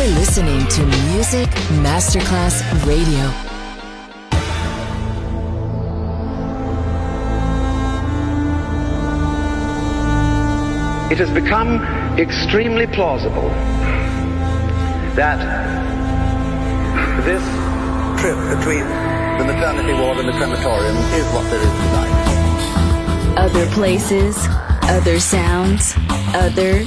You're listening to Music Masterclass Radio. It has become extremely plausible that this trip between the maternity ward and the crematorium is what there is tonight. Other places, other sounds, other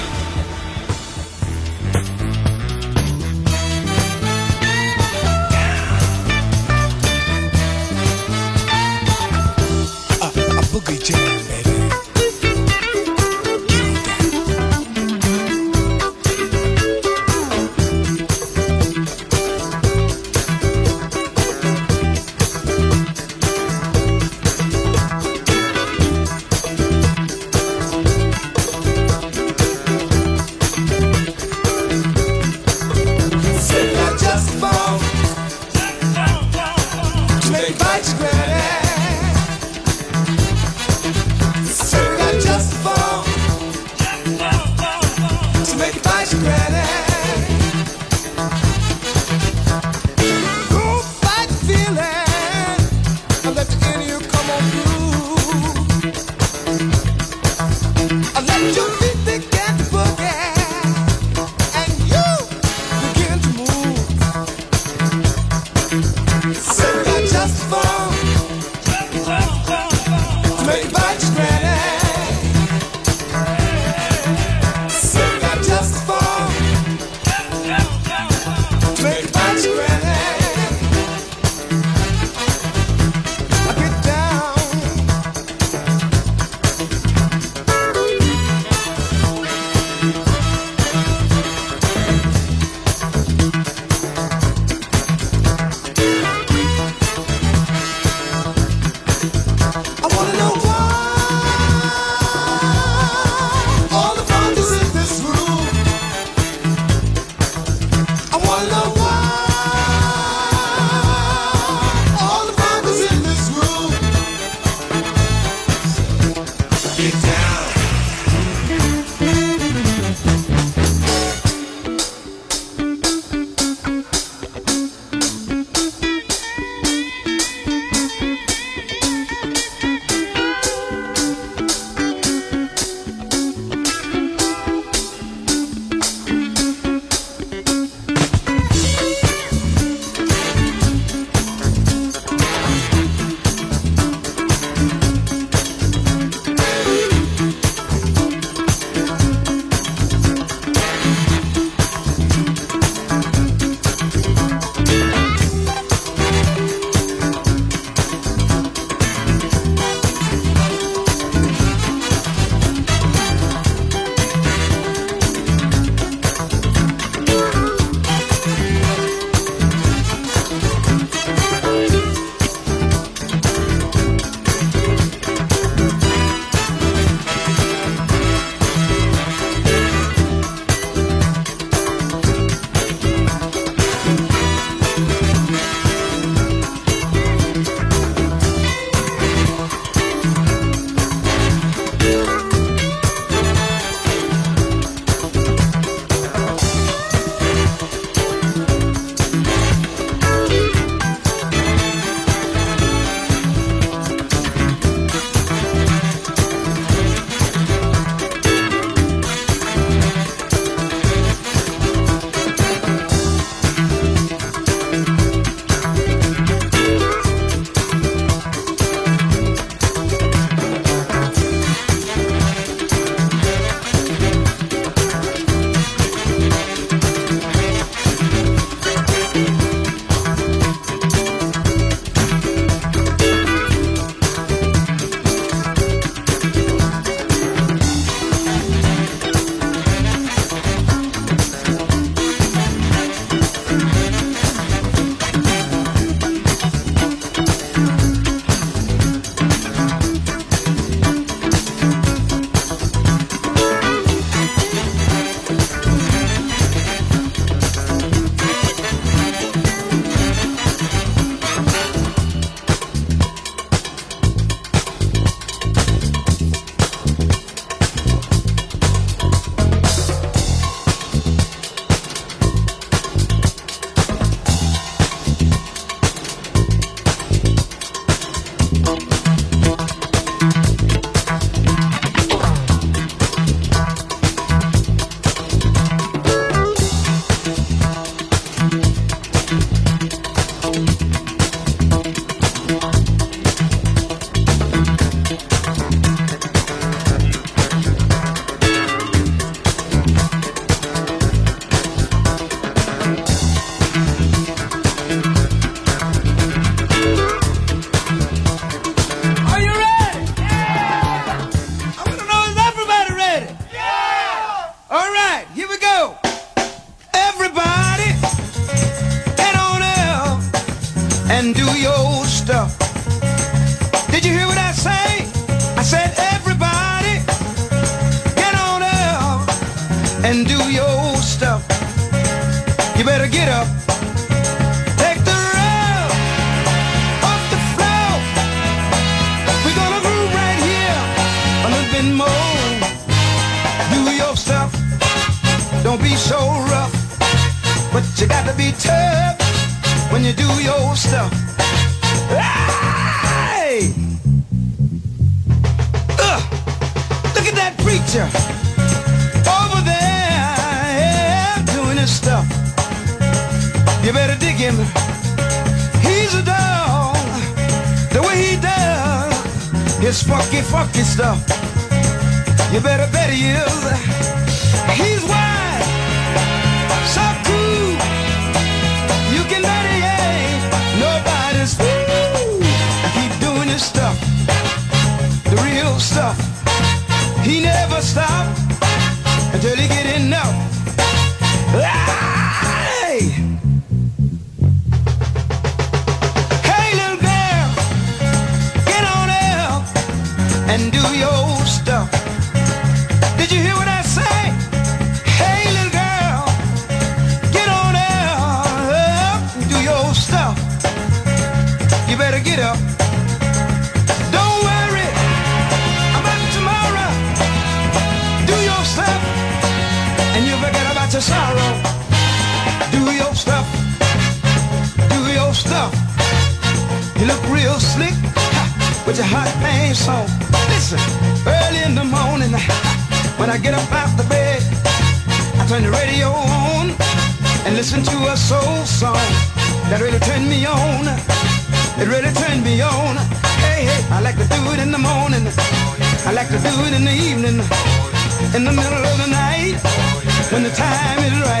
in the middle of the night when the time is right.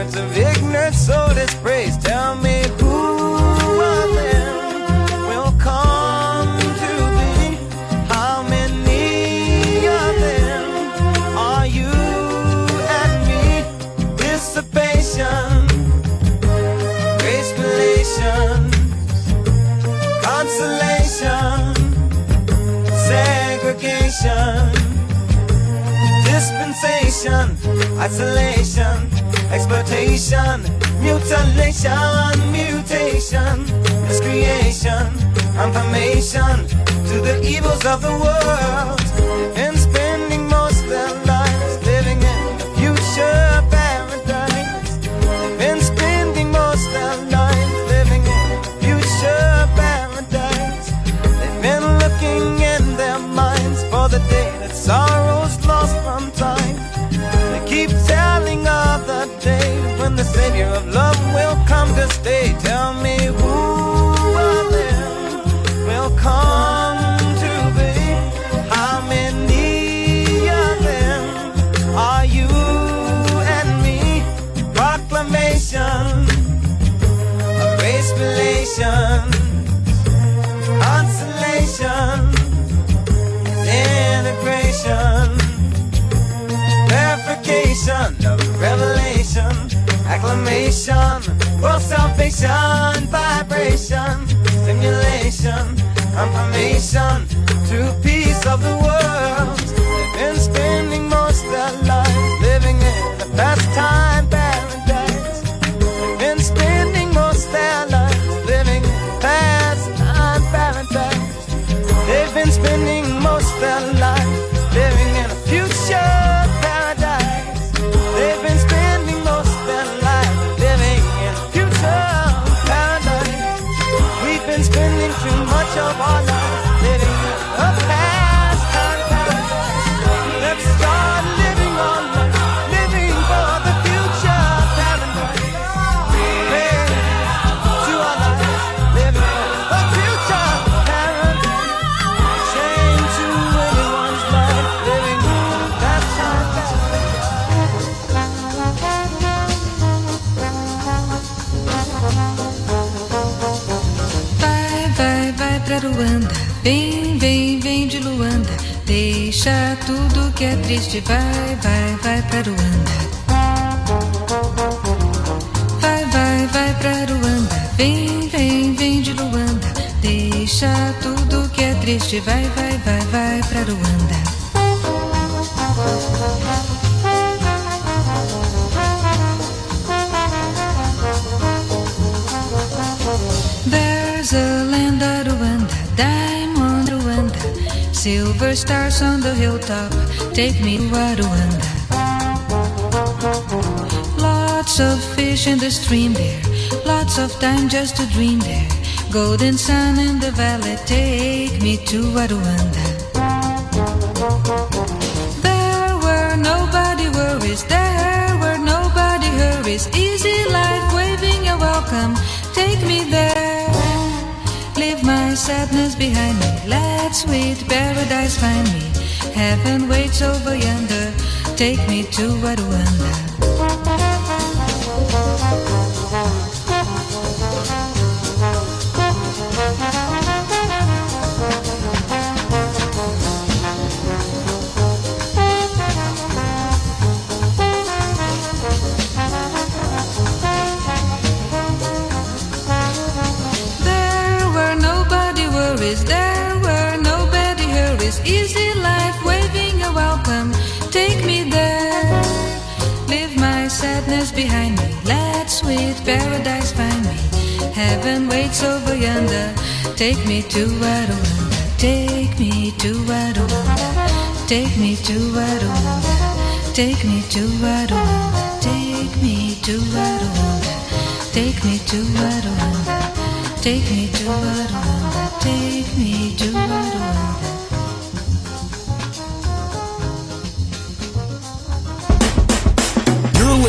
Remembrance of ignorance, so dispraise. Tell me who of them will come to thee? How many of them are you and me? Dissipation, grace consolation, segregation, dispensation, isolation, exploitation, mutilation, mutation, miscreation, confirmation to the evils of the world, and Savior of love will come to stay. Tell me who of them will come to be? How many of them are you and me? Proclamation of grace acclamation, world salvation, vibration, stimulation, confirmation to peace of the world. Ruanda. Vem, vem, vem de Luanda. Deixa tudo que é triste. Vai, vai, vai pra Ruanda. Vai, vai, vai pra Ruanda. Vem, vem, vem de Luanda. Deixa tudo que é triste. Vai, vai, vai, vai pra Ruanda. Silver stars on the hilltop. Take me to Rwanda. Lots of fish in the stream there, lots of time just to dream there. Golden sun in the valley, take me to Rwanda. There were nobody worries, there were nobody hurries. Easy life, waving a welcome, sadness behind me, let sweet paradise find me. Heaven waits over yonder, take me to Rwanda. Paradise find me. Heaven waits over yonder. Take me to Rwanda. Take me to Rwanda. Take me to Rwanda. Take me to Rwanda. Take me to Rwanda. Take me to Rwanda. Take me to Rwanda. Take me to.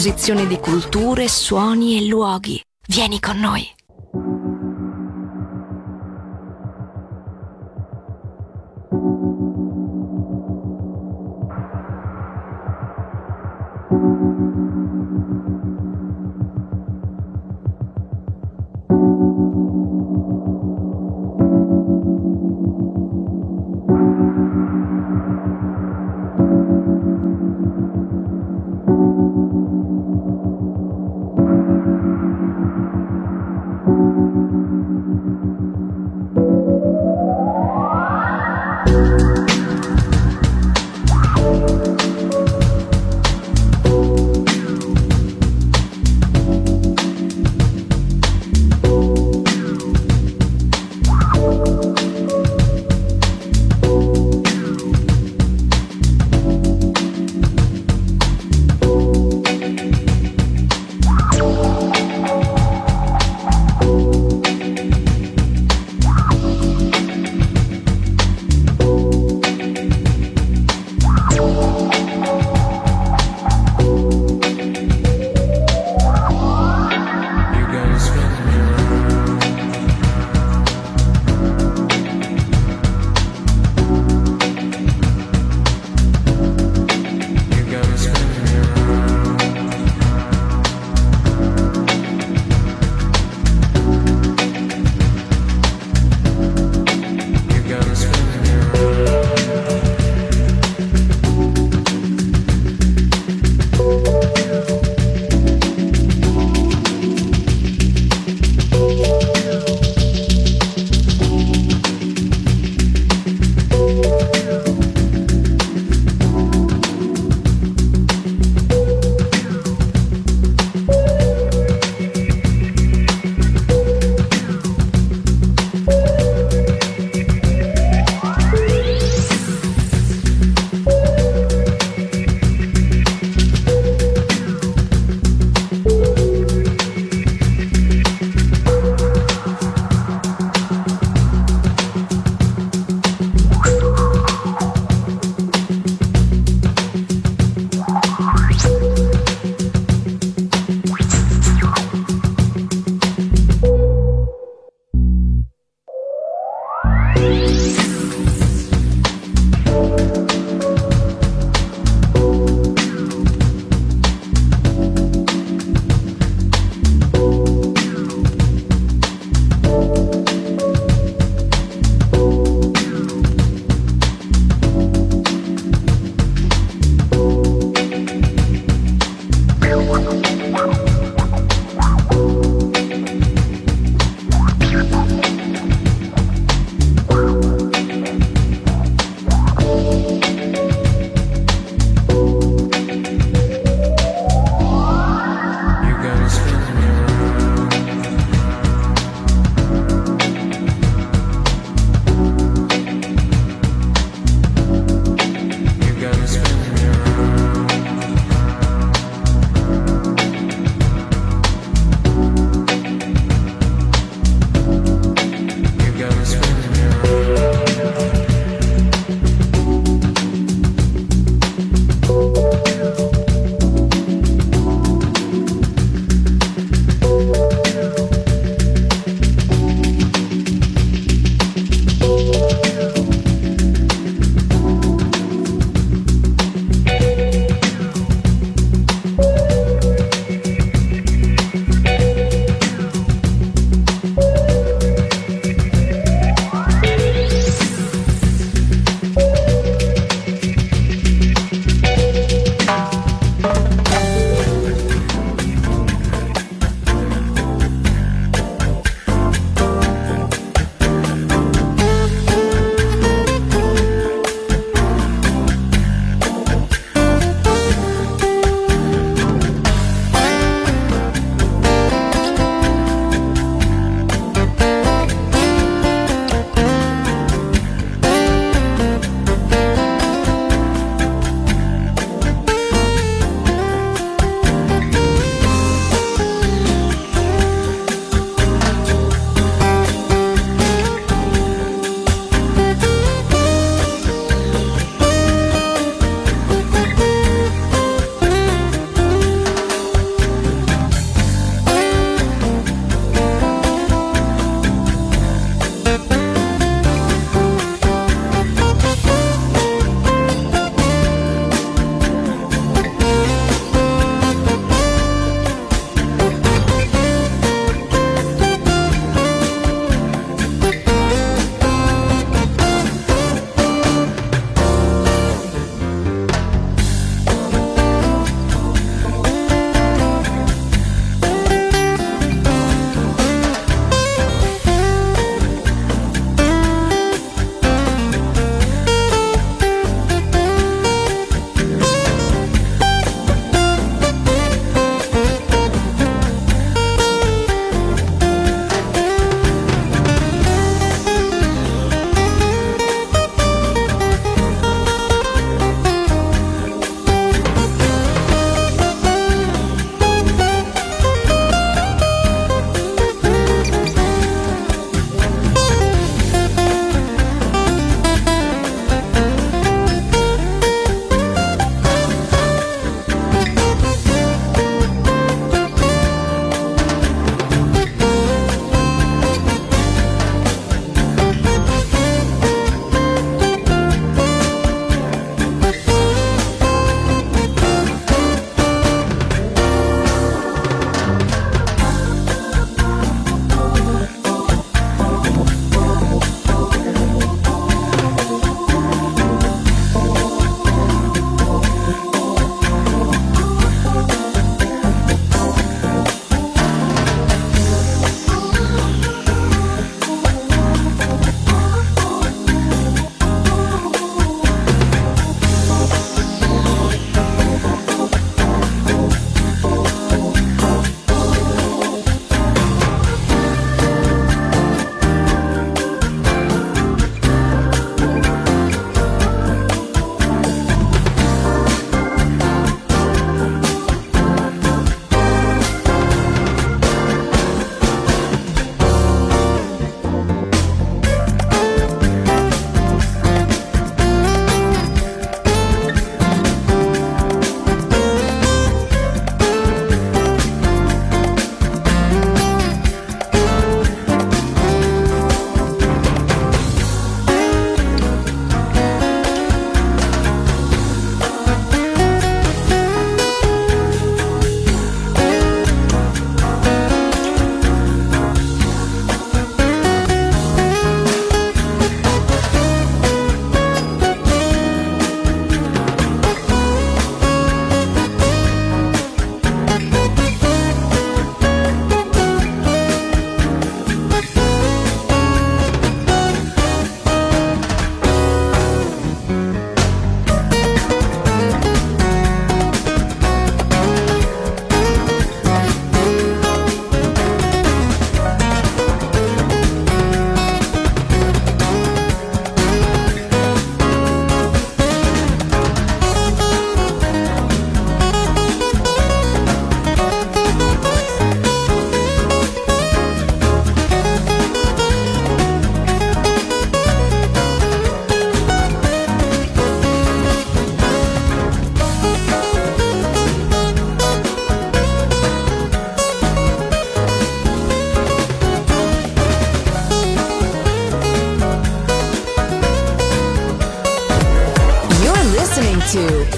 composizione di culture, suoni e luoghi. Vieni con noi.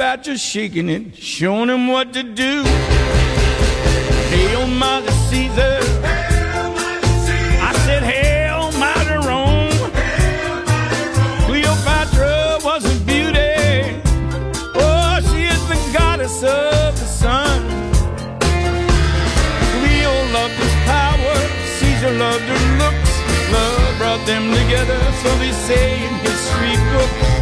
Cleopatra shaking it, showing him what to do. Hail, Mother Caesar. I said, Rome. Cleopatra was a beauty. Oh, she is the goddess of the sun. Cleo loved. Caesar loved her looks. Love brought them together, so they say in history books.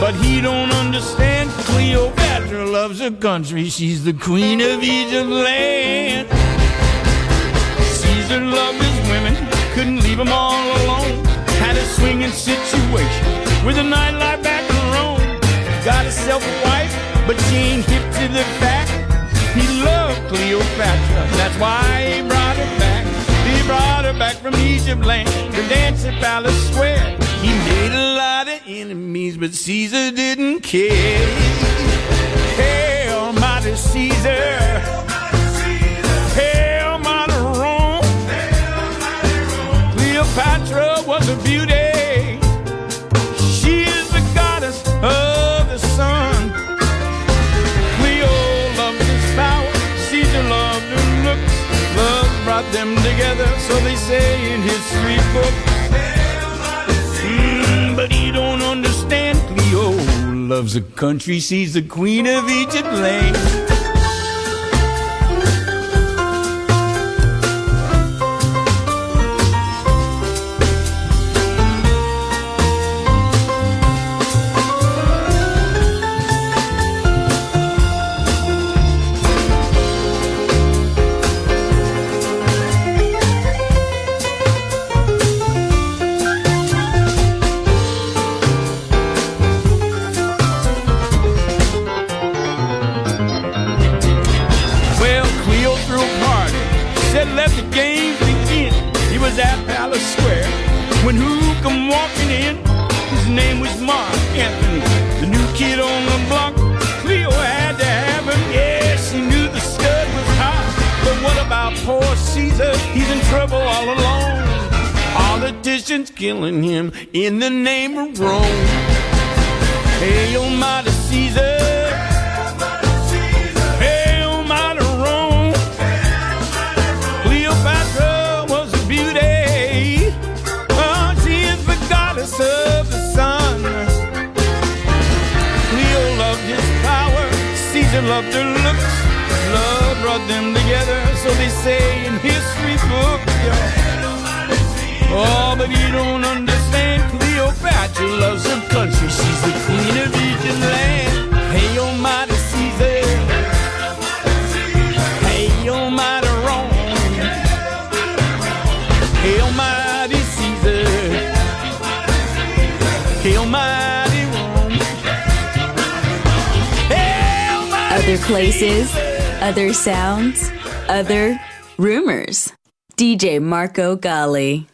But he don't understand Cleopatra loves her country. She's the queen of Egypt land. Caesar loved his women, couldn't leave them all alone. Had a swinging situation with a nightlife back in Rome. Got himself a wife, but she ain't hip to the fact. He loved Cleopatra, that's why he brought brought back from Egypt land to dance at Palace Square. He made a lot of enemies, but Caesar didn't care. Hail, mighty Caesar. Hail, mighty Rome. Cleopatra together, so they say in history books. Mm, but he don't understand Cleo loves the country. She's the queen of Egypt land. Marco Gally.